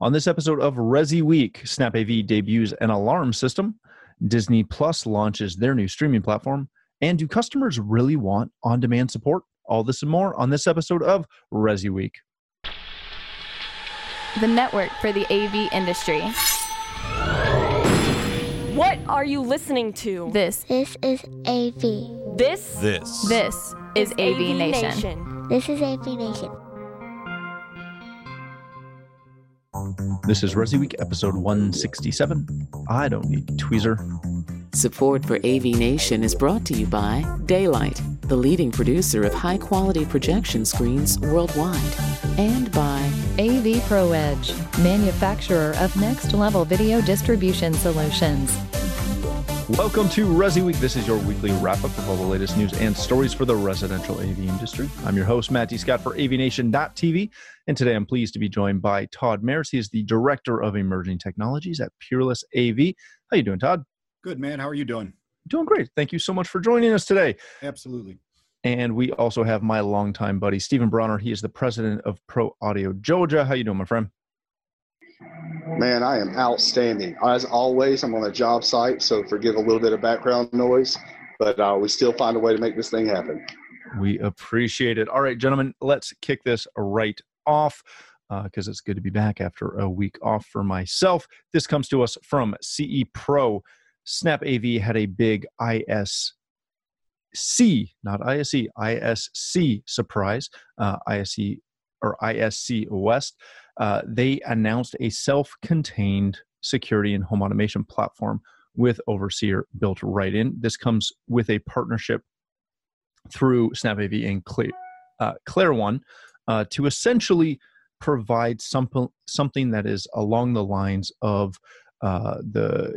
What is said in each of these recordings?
On this episode of Resi Week, Snap AV debuts an alarm system, Disney Plus launches their new streaming platform, and do customers really want on demand support? All this and more on this episode of Resi Week. The network for the AV industry. What are you listening to? This This is AV. This This. this is AV, Nation. This is AV Nation. This is Resi Week, episode 167. I don't need tweezer. Support for AV Nation is brought to you by Da-Lite, the leading producer of high quality projection screens worldwide, and by AV Pro Edge, manufacturer of next level video distribution solutions. Welcome to Resi Week. This is your weekly wrap up of all the latest news and stories for the residential AV industry. I'm your host, Matt D. Scott for AVNation.tv. And today I'm pleased to be joined by Todd Maris. He is the Director of Emerging Technologies at Peerless AV. How you doing, Todd? Good, man. How are you doing? Doing great. Thank you so much for joining us today. Absolutely. And we also have my longtime buddy, Stephen Bronner. He is the president of Pro Audio Georgia. How you doing, my friend? Man, I am outstanding. As always, I'm on a job site, so forgive a little bit of background noise, but uh, we still find a way to make this thing happen. We appreciate it. All right, gentlemen, let's kick this right off because it's good to be back after a week off for myself. This comes to us from CE Pro. Snap AV had a big ISC, not ISE, ISC surprise, uh, ISC or ISC West. Uh, they announced a self contained security and home automation platform with OvrC built right in. This comes with a partnership through SnapAV and Clear, uh, ClareOne uh, to essentially provide some, something that is along the lines of uh, the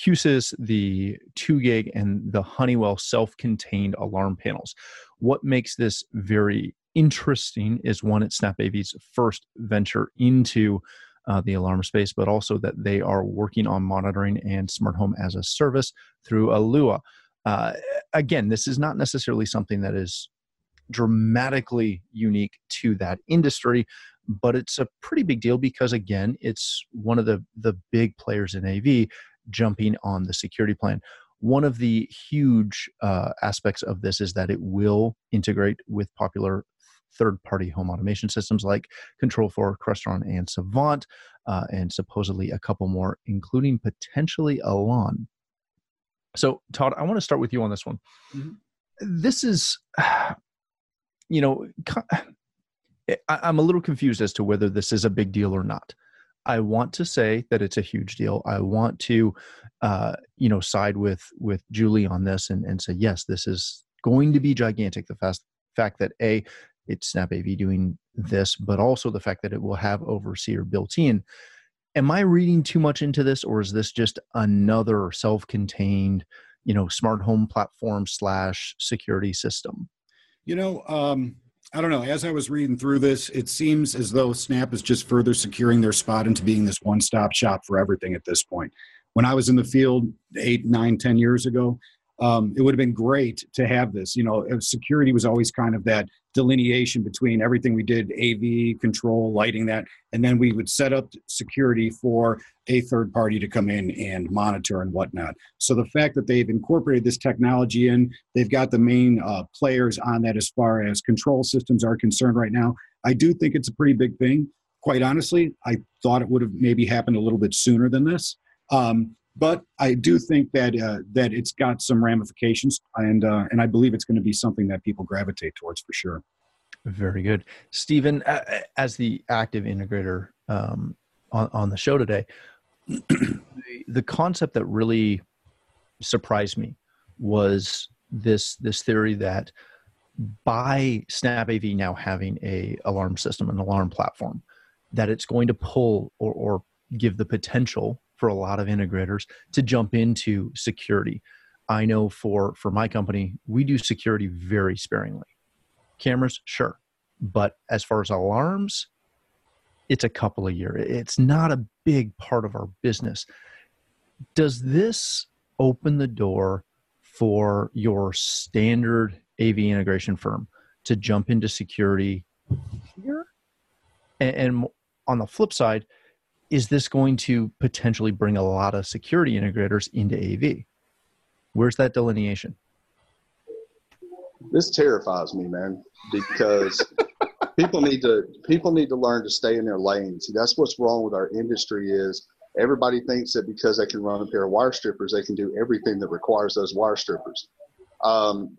Qolsys, the 2GIG, and the Honeywell self contained alarm panels. What makes this very interesting is one, it's Snap AV's first venture into uh, the alarm space, but also that they are working on monitoring and smart home as a service through Alula. Uh, again, this is not necessarily something that is dramatically unique to that industry, but it's a pretty big deal because again, it's one of the the big players in AV jumping on the security plan. One of the huge uh, aspects of this is that it will integrate with popular third party home automation systems like Control4, Crestron, and Savant, uh, and supposedly a couple more, including potentially Elan. So, Todd, I want to start with you on this one. Mm-hmm. This is, you know, I'm a little confused as to whether this is a big deal or not. I want to say that it's a huge deal. I want to, uh, you know, side with with Julie on this and, and say yes, this is going to be gigantic. The fast fact that a it's Snap AV doing this, but also the fact that it will have OvrC built in. Am I reading too much into this, or is this just another self-contained, you know, smart home platform slash security system? You know, um, I don't know. As I was reading through this, it seems as though Snap is just further securing their spot into being this one-stop shop for everything at this point. When I was in the field eight, nine, ten years ago, um, it would have been great to have this. You know, security was always kind of that delineation between everything we did AV, control, lighting that, and then we would set up security for a third party to come in and monitor and whatnot. So the fact that they've incorporated this technology in, they've got the main uh, players on that as far as control systems are concerned right now. I do think it's a pretty big thing. Quite honestly, I thought it would have maybe happened a little bit sooner than this. Um, but I do think that uh, that it's got some ramifications, and uh, and I believe it's going to be something that people gravitate towards for sure. Very good, Stephen. As the active integrator um, on on the show today, the concept that really surprised me was this this theory that by Snap AV now having a alarm system, an alarm platform, that it's going to pull or, or give the potential for a lot of integrators to jump into security. I know for for my company, we do security very sparingly. Cameras, sure, but as far as alarms, it's a couple a year. It's not a big part of our business. Does this open the door for your standard AV integration firm to jump into security here? And, and on the flip side, is this going to potentially bring a lot of security integrators into AV? Where's that delineation? This terrifies me, man, because people need to people need to learn to stay in their lane. See, that's what's wrong with our industry is everybody thinks that because they can run a pair of wire strippers, they can do everything that requires those wire strippers. Um,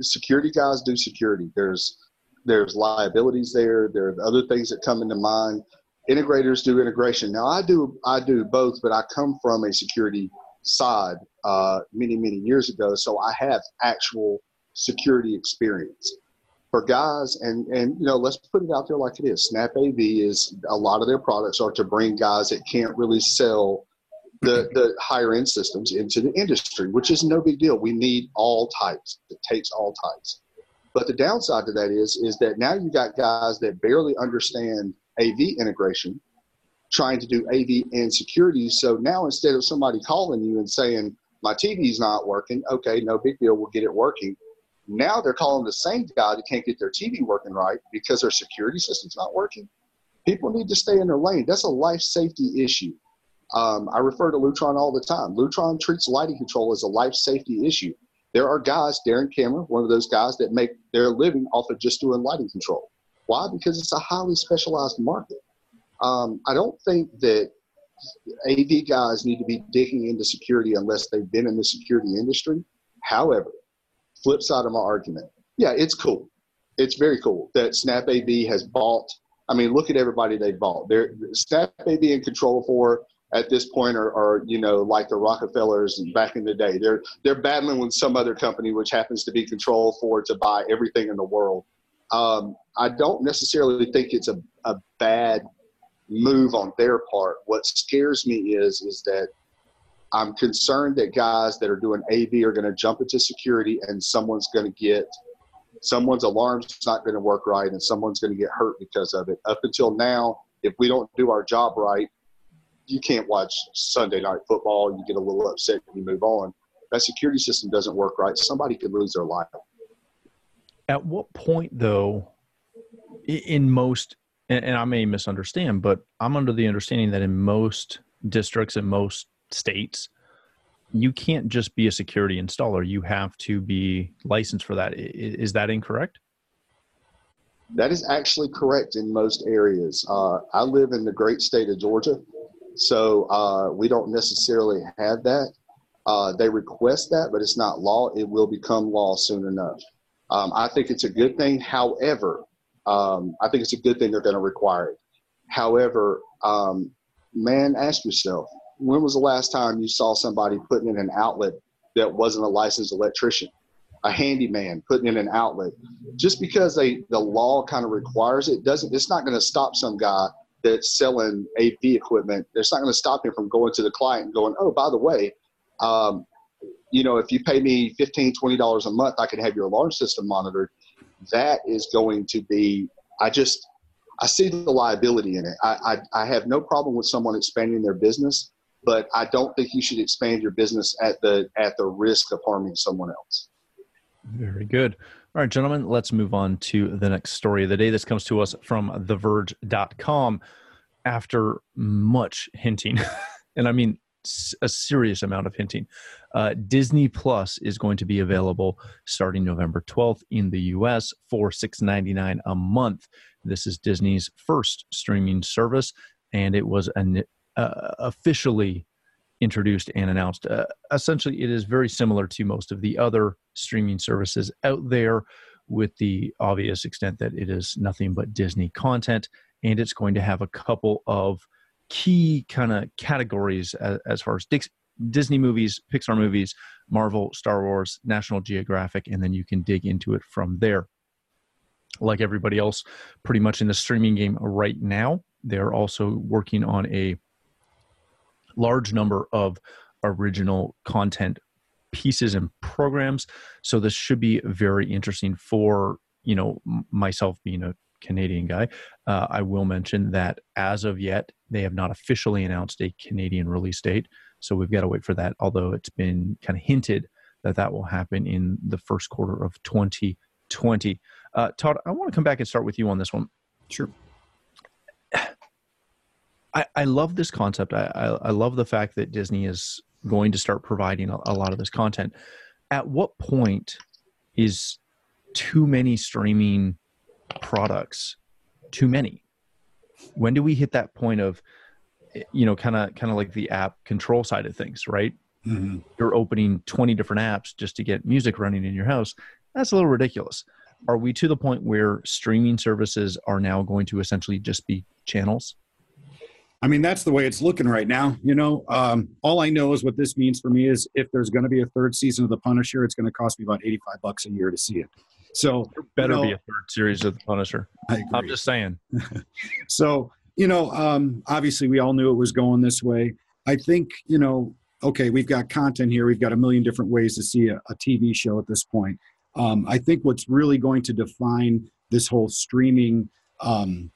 security guys do security. There's there's liabilities there. There are other things that come into mind. Integrators do integration. Now I do I do both, but I come from a security side uh, many many years ago, so I have actual security experience. For guys and and you know let's put it out there like it is. Snap av is a lot of their products are to bring guys that can't really sell the the higher end systems into the industry which is no big deal. We need all types. It takes all types. But the downside to that is is that now you got guys that barely understand av integration trying to do av and security so now instead of somebody calling you and saying my tv's not working okay no big deal we'll get it working now they're calling the same guy that can't get their TV working right because their security system's not working. People need to stay in their lane. That's a life safety issue. Um, I refer to Lutron all the time. Lutron treats lighting control as a life safety issue. There are guys, Darren Cameron, one of those guys that make their living off of just doing lighting control. Why? Because it's a highly specialized market. Um, I don't think that AV guys need to be digging into security unless they've been in the security industry. However, flip side of my argument. Yeah, it's cool. It's very cool that Snap AV has bought. I mean, look at everybody they bought. They're Snap AV and Control4 at this point are, are, you know like the Rockefellers back in the day. They're they're battling with some other company which happens to be Control4 to buy everything in the world. Um, I don't necessarily think it's a, a bad move on their part. What scares me is is that I'm concerned that guys that are doing AV are going to jump into security and someone's going to get someone's alarm's not going to work right and someone's going to get hurt because of it. Up until now, if we don't do our job right, you can't watch Sunday night football. And you get a little upset and you move on. That security system doesn't work right. Somebody could lose their life. At what point, though, in most, and I may misunderstand, but I'm under the understanding that in most districts and most states, you can't just be a security installer. You have to be licensed for that. Is that incorrect? That is actually correct in most areas. Uh, I live in the great state of Georgia, so uh, we don't necessarily have that. Uh, they request that, but it's not law. It will become law soon enough. Um, I think it's a good thing. However, um, I think it's a good thing they're going to require it. However, um, man, ask yourself when was the last time you saw somebody putting in an outlet that wasn't a licensed electrician? A handyman putting in an outlet. Just because they the law kind of requires it doesn't it's not going to stop some guy that's selling AV equipment. It's not going to stop him from going to the client and going, oh, by the way, um, you know, if you pay me $15, $20 a month, I can have your alarm system monitored. That is going to be, I just, I see the liability in it. I, I, I have no problem with someone expanding their business but I don't think you should expand your business at the at the risk of harming someone else. Very good. All right, gentlemen, let's move on to the next story of the day. This comes to us from TheVerge.com after much hinting, and I mean a serious amount of hinting. Uh, Disney Plus is going to be available starting November 12th in the US for $6.99 a month. This is Disney's first streaming service, and it was an uh, officially introduced and announced. Uh, essentially, it is very similar to most of the other streaming services out there, with the obvious extent that it is nothing but Disney content, and it's going to have a couple of key kind of categories as, as far as Disney movies, Pixar movies, Marvel, Star Wars, National Geographic, and then you can dig into it from there. Like everybody else, pretty much in the streaming game right now, they're also working on a large number of original content pieces and programs. So this should be very interesting for you know myself being a Canadian guy. Uh, I will mention that as of yet they have not officially announced a Canadian release date, so we've got to wait for that. Although it's been kind of hinted that that will happen in the first quarter of 2020. Uh, Todd, I want to come back and start with you on this one. Sure I, I love this concept. I, I, I love the fact that Disney is going to start providing a, a lot of this content. At what point is too many streaming products too many? When do we hit that point of, you know, kind of kind of like the app control side of things, right? Mm-hmm. You're opening 20 different apps just to get music running in your house. That's a little ridiculous. Are we to the point where streaming services are now going to essentially just be channels? I mean, that's the way it's looking right now. You know, um, all I know is what this means for me is if there's going to be a third season of The Punisher, it's going to cost me about 85 bucks a year to see it. So there better you know, be a third series of The Punisher. I am just saying. so, you know, um, obviously we all knew it was going this way. I think, you know, okay, we've got content here. We've got a million different ways to see a, a TV show at this point. Um, I think what's really going to define this whole streaming um,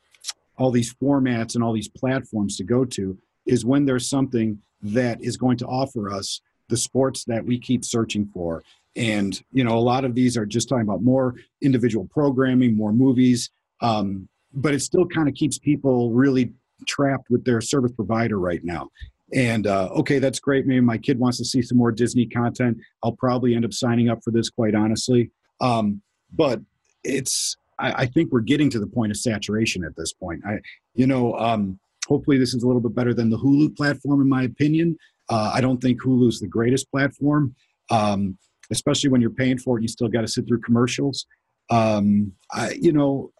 all these formats and all these platforms to go to is when there's something that is going to offer us the sports that we keep searching for and you know a lot of these are just talking about more individual programming more movies um, but it still kind of keeps people really trapped with their service provider right now and uh, okay that's great maybe my kid wants to see some more disney content i'll probably end up signing up for this quite honestly um, but it's I, I, think we're getting to the point of saturation at this point. I, you know, um, hopefully this is a little bit better than the Hulu platform, in my opinion. Uh, I don't think Hulu is the greatest platform, um, especially when you're paying for it. You still got to sit through commercials. Um, I, you know,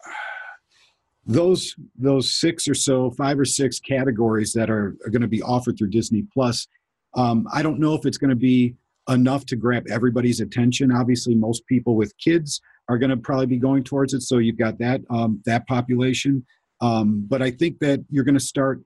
those those six or so, five or six categories that are, are going to be offered through Disney Plus. Um, I don't know if it's going to be enough to grab everybody's attention. Obviously, most people with kids are going to probably be going towards it. So you've got that um, that population. Um, but I think that you're going to start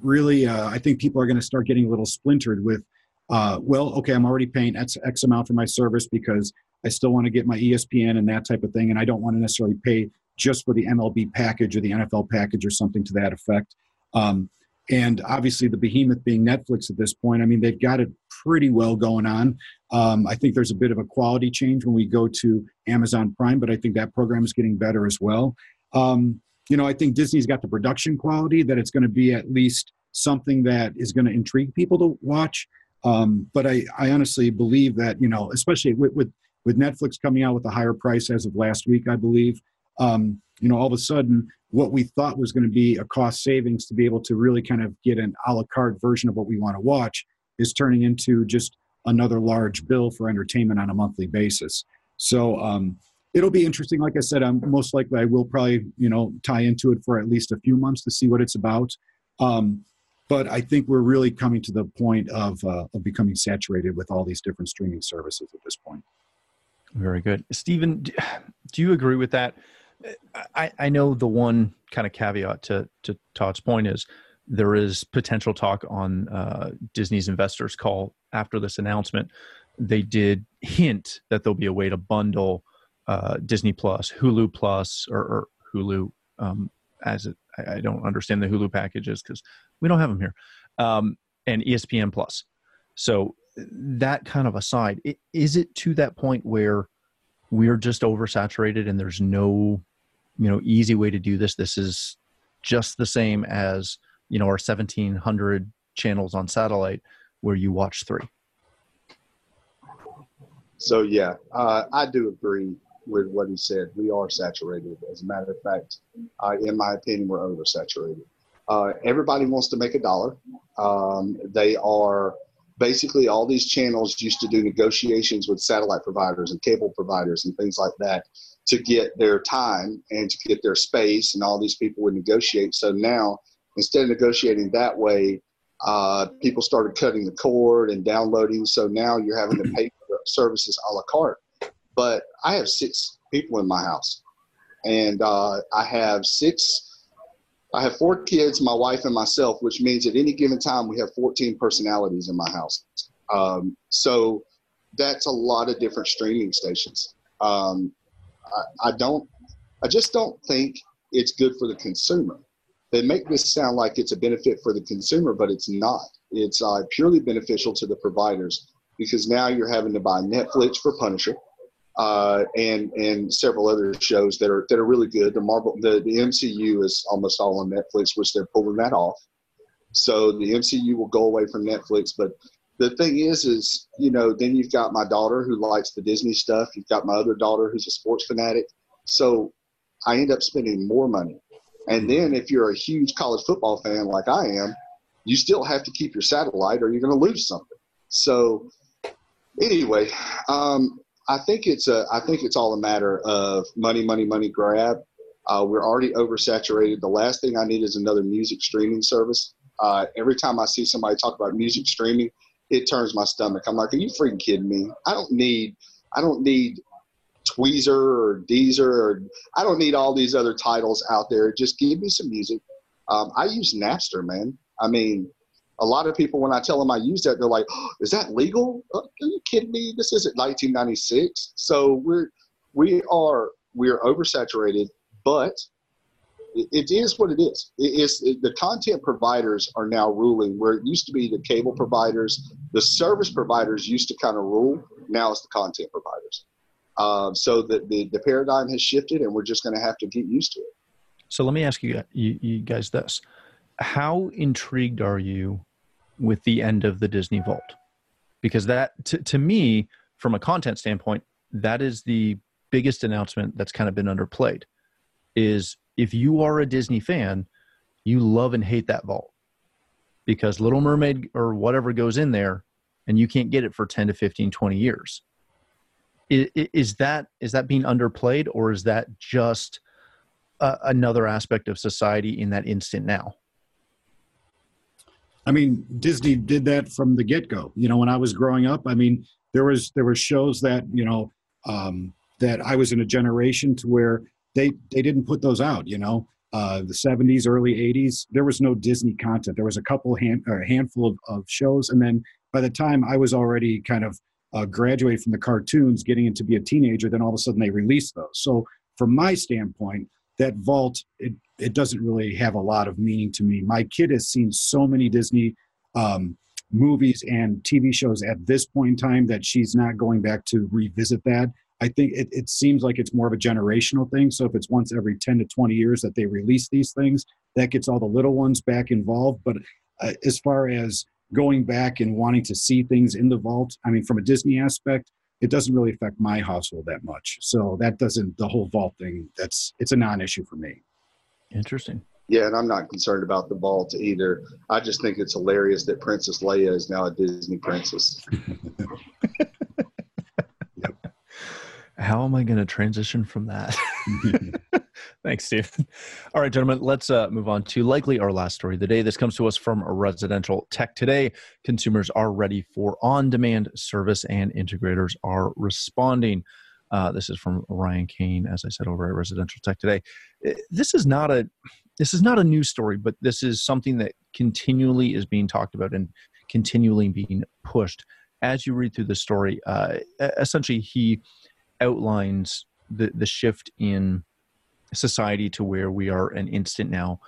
really. Uh, I think people are going to start getting a little splintered with. Uh, well, okay, I'm already paying X, X amount for my service because I still want to get my ESPN and that type of thing, and I don't want to necessarily pay just for the MLB package or the NFL package or something to that effect. Um, and obviously the behemoth being Netflix at this point. I mean, they've got it pretty well going on. Um, I think there's a bit of a quality change when we go to Amazon Prime, but I think that program is getting better as well. Um, you know, I think Disney's got the production quality that it's going to be at least something that is going to intrigue people to watch. Um, but I, I honestly believe that you know, especially with, with with Netflix coming out with a higher price as of last week, I believe. Um, you know, all of a sudden, what we thought was going to be a cost savings to be able to really kind of get an a la carte version of what we want to watch is turning into just another large bill for entertainment on a monthly basis. So um, it'll be interesting. Like I said, I'm most likely I will probably you know tie into it for at least a few months to see what it's about. Um, but I think we're really coming to the point of, uh, of becoming saturated with all these different streaming services at this point. Very good, Stephen. Do you agree with that? I, I know the one kind of caveat to to Todd's point is there is potential talk on uh, Disney's investors call after this announcement. They did hint that there'll be a way to bundle uh, Disney Plus, Hulu Plus, or, or Hulu um, as it. I, don't understand the Hulu packages because we don't have them here, um, and ESPN Plus. So that kind of aside, is it to that point where we're just oversaturated and there's no you know easy way to do this. This is just the same as you know our 1700 channels on satellite where you watch three. So yeah uh, i do agree with what he said. We are saturated. As a matter of fact uh, in my opinion we're oversaturated. Uh, everybody wants to make a dollar. Um, they are basically all these channels used to do negotiations with satellite providers and cable providers and things like that to get their time and to get their space and all these people would negotiate. So now instead of negotiating that way uh, people started cutting the cord and downloading. So now you're having to pay for services a la carte. But i have six people in my house and uh, i have six I have four kids, my wife, and myself, which means at any given time we have 14 personalities in my house. Um, so that's a lot of different streaming stations. Um, I, I, don't, I just don't think it's good for the consumer. They make this sound like it's a benefit for the consumer, but it's not. It's uh, purely beneficial to the providers because now you're having to buy Netflix for Punisher uh, and and several other shows that are that are really good. The Marvel, the, the MCU is almost all on Netflix, which they're pulling that off. So the MCU will go away from Netflix, but the thing is, is you know, then you've got my daughter who likes the Disney stuff. You've got my other daughter who's a sports fanatic. So I end up spending more money. And then if you're a huge college football fan like I am, you still have to keep your satellite or you're going to lose something. So anyway, um, I think it's a, I think it's all a matter of money, money, money grab. Uh, we're already oversaturated. The last thing I need is another music streaming service. Uh, every time I see somebody talk about music streaming, it turns my stomach. I'm like, are you freaking kidding me? I don't need, I don't need Tweezer or Deezer or I don't need all these other titles out there. Just give me some music. Um, I use Napster, man. I mean, a lot of people when I tell them I use that, they're like, oh, "Is that legal? Uh, are you kidding me? This isn't 1996." So we're we are we are oversaturated, but it is what it is. It is it, the content providers are now ruling where it used to be the cable providers, the service providers used to kind of rule. Now it's the content providers. Um, so the, the, the paradigm has shifted, and we're just going to have to get used to it. So let me ask you, you, you guys this: How intrigued are you with the end of the Disney Vault? Because that, to, me, from a content standpoint, that is the biggest announcement that's kind of been underplayed. Is if you are a Disney fan, you love and hate that vault because Little Mermaid or whatever goes in there, and you can't get it for 10 to 15, 20 years is, is that is that being underplayed or is that just uh, another aspect of society in that instant now i mean disney did that from the get-go. You know when i was growing up i mean there was there were shows that you know um, that i was in a generation to where they they didn't put those out you know? Uh, the 70s early 80s there was no disney content. There was a couple hand, a handful of, of shows. And then by the time i was already kind of uh, graduate from the cartoons, getting into be a teenager, then all of a sudden they released those. So from my standpoint, that vault it it doesn't really have a lot of meaning to me. My kid has seen so many Disney um, movies and TV shows at this point in time that she's not going back to revisit that. I think it, it seems like it's more of a generational thing. So if it's once every 10 to 20 years that they release these things, that gets all the little ones back involved. But uh, as far as going back and wanting to see things in the vault. I mean, from a Disney aspect, it doesn't really affect my household that much. So that doesn't the whole vault thing. That's it's a non-issue for me. Interesting. Yeah, and I'm not concerned about the vault either. I just think it's hilarious that Princess Leia is now a Disney princess. How am I going to transition from that? Thanks, Steve. All right, gentlemen, let's uh, move on to likely our last story of the day. This comes to us from Residential Tech Today. Consumers are ready for on demand service, and integrators are responding. Uh, this is from Ryan Kane, as I said over at Residential Tech Today. Uh, this is not a this is not a news story, but this is something that continually is being talked about and continually being pushed. As you read through the story, uh, essentially he outlines the the shift in society to where we are an instant now.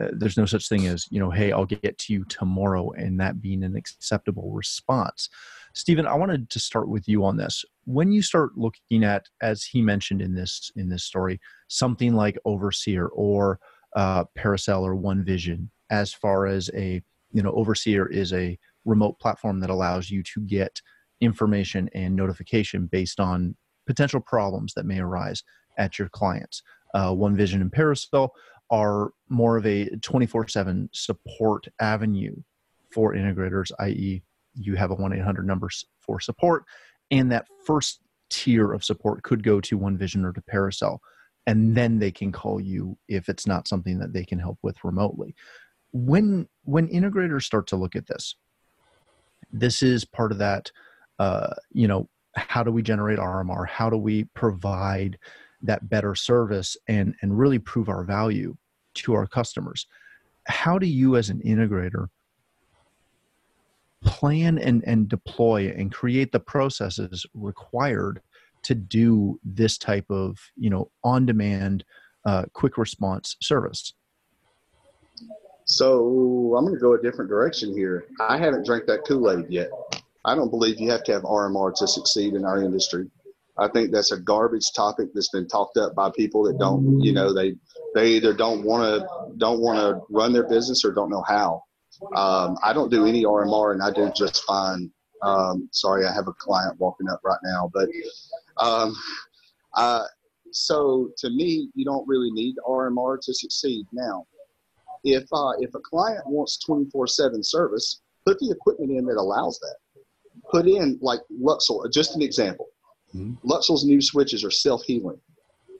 Uh, there's no such thing as you know hey i'll get to you tomorrow and that being an acceptable response stephen i wanted to start with you on this when you start looking at as he mentioned in this in this story something like OvrC or uh, Parasol or one vision as far as a you know OvrC is a remote platform that allows you to get information and notification based on potential problems that may arise at your clients uh, One Vision and Parasol are more of a 24 7 support avenue for integrators, i.e., you have a 1 800 number for support, and that first tier of support could go to One Vision or to Parasol, and then they can call you if it's not something that they can help with remotely. When when integrators start to look at this, this is part of that. Uh, you know, how do we generate RMR? How do we provide that better service and and really prove our value to our customers how do you as an integrator plan and and deploy and create the processes required to do this type of you know on demand uh, quick response service. So i'm going to go a different direction here. I haven't drank that kool-aid yet. I don't believe you have to have rmr to succeed in our industry. I think that's a garbage topic that's been talked up by people that don't, you know, they they either don't want to don't want to run their business or don't know how. Um, I don't do any RMR, and I do just fine. Um, sorry, I have a client walking up right now, but um, uh, so to me, you don't really need RMR to succeed. Now, if uh, if a client wants 24/7 service, put the equipment in that allows that. Put in like Luxul, just an example. Mm-hmm. Luxul's new switches are self-healing.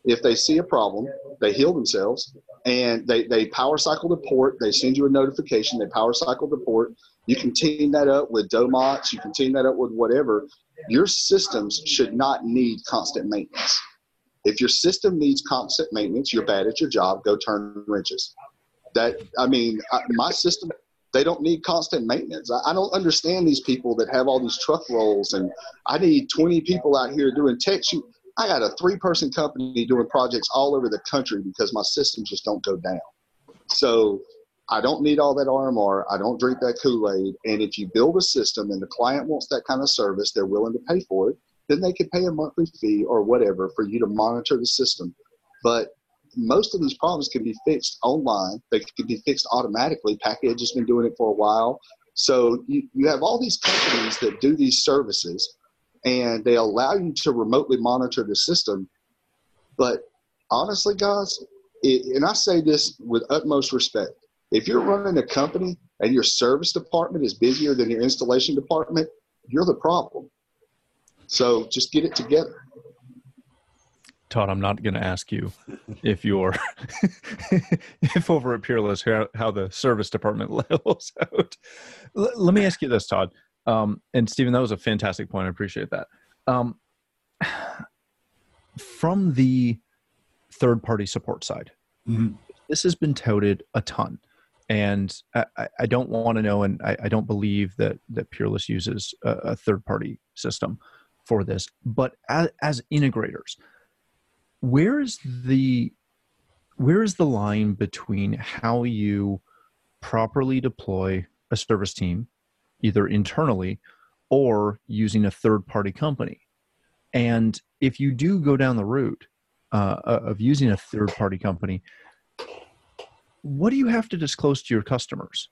If they see a problem, they heal themselves and they, they power cycle the port. They send you a notification. They power cycle the port. You can team that up with Domotz. You can team that up with whatever. Your systems should not need constant maintenance. If your system needs constant maintenance, you're bad at your job. Go turn wrenches. That I mean, I, my system they don't need constant maintenance. I, I, don't understand these people that have all these truck rolls and I need 20 people out here doing tech shoot. I got a three person company doing projects all over the country because my systems just don't go down. So I don't need all that RMR. I don't drink that Kool Aid. And if you build a system and the client wants that kind of service, they're willing to pay for it, then they can pay a monthly fee or whatever for you to monitor the system. But most of these problems can be fixed online. They can be fixed automatically. Pakedge has been doing it for a while. So you, you have all these companies that do these services and they allow you to remotely monitor the system. But honestly, guys, it, and I say this with utmost respect, if you're running a company and your service department is busier than your installation department, you're the problem. So just get it together. Todd, I'm not going to ask you if you're if over at Peerless how, how the service department levels out. L- let me ask you this, Todd. Um, and Stephen, that was a fantastic point. I appreciate that. Um, from the third party support side, mm-hmm. this has been touted a ton. And I, I don't want to know, and I, I, don't believe that that Peerless uses a, a third party system for this. But as, as integrators, where is the where is the line between how you properly deploy a service team either internally or using a third party company. And if you do go down the route uh, of using a third party company what do you have to disclose to your customers?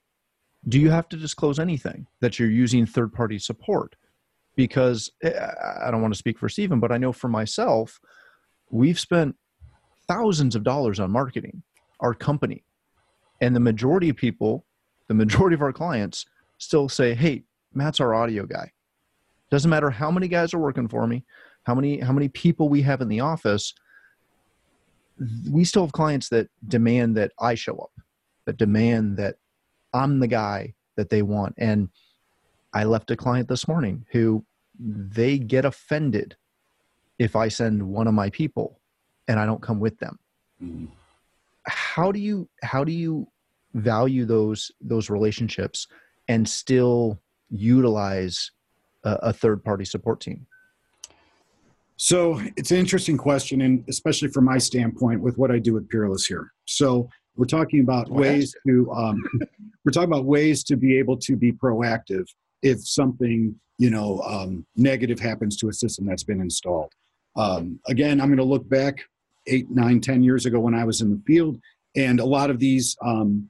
Do you have to disclose anything that you're using third party support? Because eh, i don't want to speak for stephen but i know for myself we've spent thousands of dollars on marketing our company. And the majority of people the majority of our clients still say hey matt's our audio guy doesn't matter how many guys are working for me how many how many people we have in the office we still have clients that demand that i show up that demand that i'm the guy that they want and i left a client this morning who they get offended if I send one of my people and I don't come with them. Mm-hmm. How do you how do you value those those relationships and still utilize a, a third party support team? So it's an interesting question, and especially from my standpoint with what I do with Peerless here. So we're talking about ways to um, we're talking about ways to be able to be proactive if something you know um, negative happens to a system that's been installed. Um, again, I'm going to look back eight, nine, ten years ago when I was in the field, and a lot of these, um,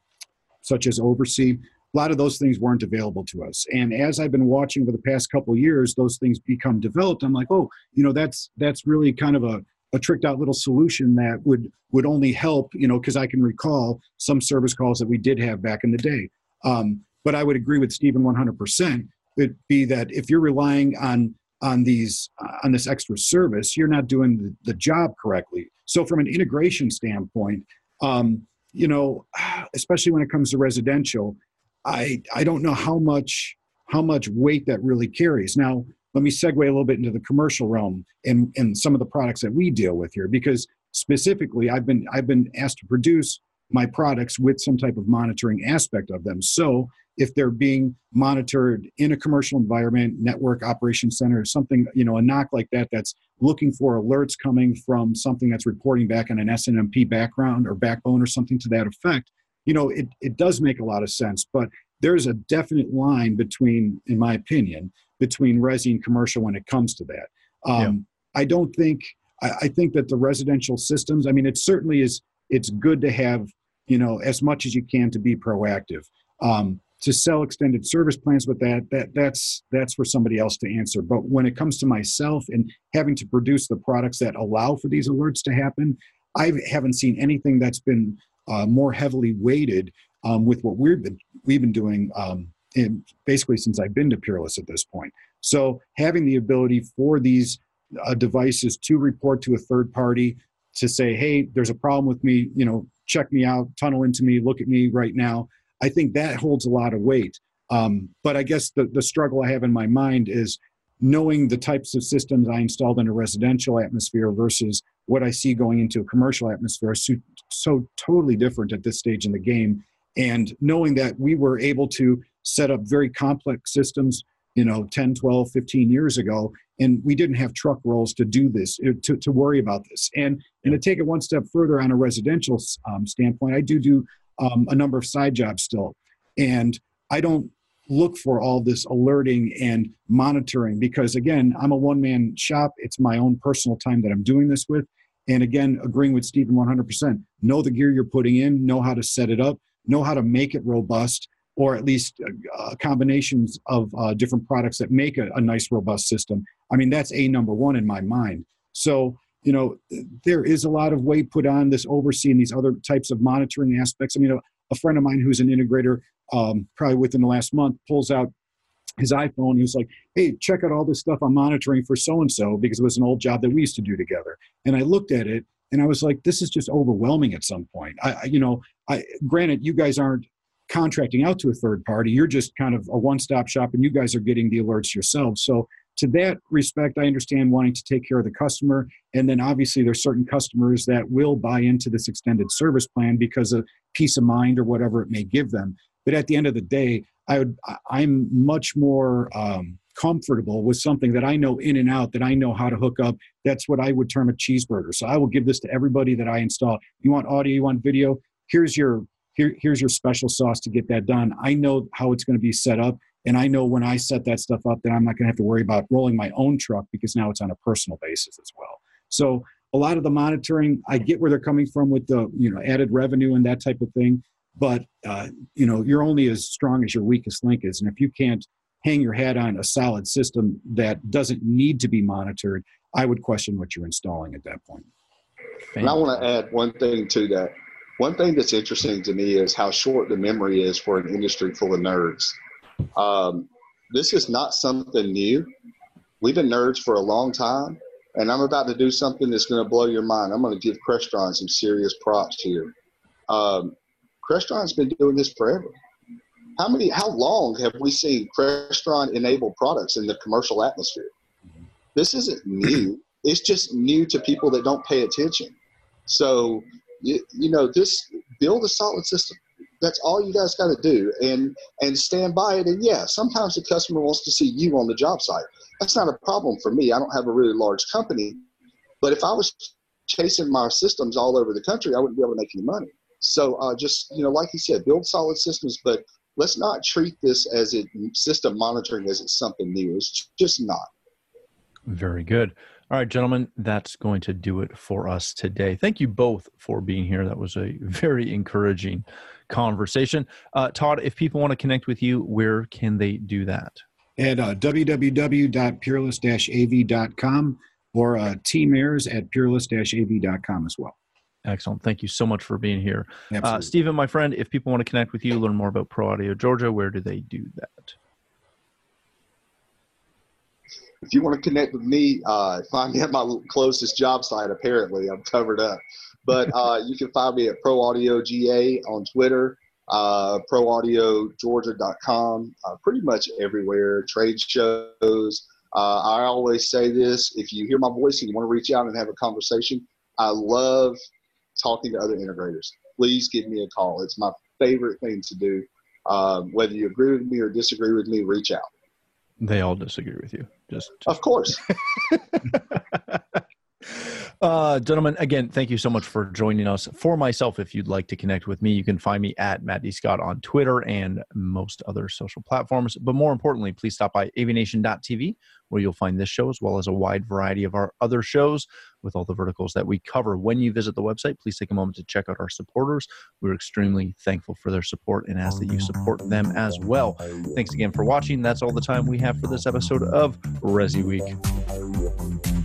such as OvrC, a lot of those things weren't available to us. And as I've been watching over the past couple years, those things become developed. I'm like, oh, you know, that's that's really kind of a a tricked out little solution that would would only help, you know, because I can recall some service calls that we did have back in the day. Um, but I would agree with Stephen 100%. It'd be that if you're relying on on these uh, on this extra service you're not doing the, the, job correctly so from an integration standpoint um, you know especially when it comes to residential i i don't know how much how much weight that really carries. Now let me segue a little bit into the commercial realm and and some of the products that we deal with here because specifically i've been i've been asked to produce my products with some type of monitoring aspect of them. So if they're being monitored in a commercial environment, network operations center, something, you know, a NOC like that that's looking for alerts coming from something that's reporting back on an SNMP background or backbone or something to that effect, you know, it, it does make a lot of sense. But there's a definite line between, in my opinion, between resi and commercial when it comes to that. Um, yeah. I don't think, I, I think that the residential systems, I mean, it certainly is, it's good to have, you know, as much as you can to be proactive. Um, to sell extended service plans with that that that's that's for somebody else to answer but when it comes to myself and having to produce the products that allow for these alerts to happen i haven't seen anything that's been uh, more heavily weighted um, with what we've been we've been doing um, in basically since i've been to peerless at this point so having the ability for these uh, devices to report to a third party to say hey there's a problem with me you know check me out tunnel into me look at me right now I think that holds a lot of weight. Um, but I guess the, the struggle I have in my mind is knowing the types of systems I installed in a residential atmosphere versus what I see going into a commercial atmosphere so, totally different at this stage in the game. And knowing that we were able to set up very complex systems, you know, 10, 12, 15 years ago, and we didn't have truck rolls to do this, uh, to, to worry about this. And, and to take it one step further on a residential um, standpoint, I do do um, a number of side jobs still. And I don't look for all this alerting and monitoring because, again, I'm a one man shop. It's my own personal time that I'm doing this with. And again, agreeing with Stephen 100%. Know the gear you're putting in, know how to set it up, know how to make it robust, or at least uh, combinations of uh, different products that make a, a nice, robust system. I mean, that's a number one in my mind. So you know, there is a lot of weight put on this overseeing these other types of monitoring aspects. I mean, a, a friend of mine who's an integrator, um, probably within the last month, pulls out his iPhone. He was like, "Hey, check out all this stuff I'm monitoring for so and so because it was an old job that we used to do together." And I looked at it and I was like, "This is just overwhelming." At some point, I, you know, I granted you guys aren't contracting out to a third party. You're just kind of a one-stop shop, and you guys are getting the alerts yourselves. So to that respect, I understand wanting to take care of the customer. And then obviously, there's certain customers that will buy into this extended service plan because of peace of mind or whatever it may give them. But at the end of the day, I would, I'm much more um, comfortable with something that I know in and out, that I know how to hook up. That's what I would term a cheeseburger. So I will give this to everybody that I install. You want audio, you want video? Here's your here, here's your special sauce to get that done. I know how it's going to be set up and I know when I set that stuff up that I'm not going to have to worry about rolling my own truck because now it's on a personal basis as well. So a lot of the monitoring, I get where they're coming from with the you know added revenue and that type of thing. But uh, you know you're only as strong as your weakest link is, and if you can't hang your hat on a solid system that doesn't need to be monitored, I would question what you're installing at that point. And I want to add one thing to that. One thing that's interesting to me is how short the memory is for an industry full of nerds. Um, this is not something new. We've been nerds for a long time, and I'm about to do something that's going to blow your mind. I'm going to give Crestron some serious props here. Um, Crestron's been doing this forever. How many? How long have we seen Crestron enabled products in the commercial atmosphere? This isn't new. It's just new to people that don't pay attention. So, you, you know, this build a solid system that's all you guys got to do and and stand by it and yeah sometimes the customer wants to see you on the job site that's not a problem for me i don't have a really large company but if i was chasing my systems all over the country i wouldn't be able to make any money so uh, just you know like you said build solid systems but let's not treat this as a system monitoring as it's something new it's just not very good all right, gentlemen, that's going to do it for us today. Thank you both for being here. That was a very encouraging conversation. Uh, Todd, if people want to connect with you, where can they do that? At uh, www.peerless-av.com or uh, teamairs at peerless-av.com as well. Excellent. Thank you so much for being here. Uh, Stephen, my friend, if people want to connect with you, learn more about Pro Audio Georgia, where do they do that? if you want to connect with me, uh, find me at my closest job site. Apparently, I'm covered up. But uh, you can find me at Pro Audio GA on Twitter, uh, ProAudioGeorgia.com, uh, pretty much everywhere. Trade shows. Uh, I always say this: if you hear my voice and you want to reach out and have a conversation, I love talking to other integrators. Please give me a call. It's my favorite thing to do. Um, whether you agree with me or disagree with me, reach out. They all disagree with you. Just, just. of course. Uh, gentlemen, again, thank you so much for joining us. For myself, if you'd like to connect with me, you can find me at Matt D. Scott on Twitter and most other social platforms. But more importantly, please stop by avnation.tv where you'll find this show as well as a wide variety of our other shows with all the verticals that we cover. When you visit the website, please take a moment to check out our supporters. We're extremely thankful for their support and ask that you support them as well. Thanks again for watching. That's all the time we have for this episode of Resi Week.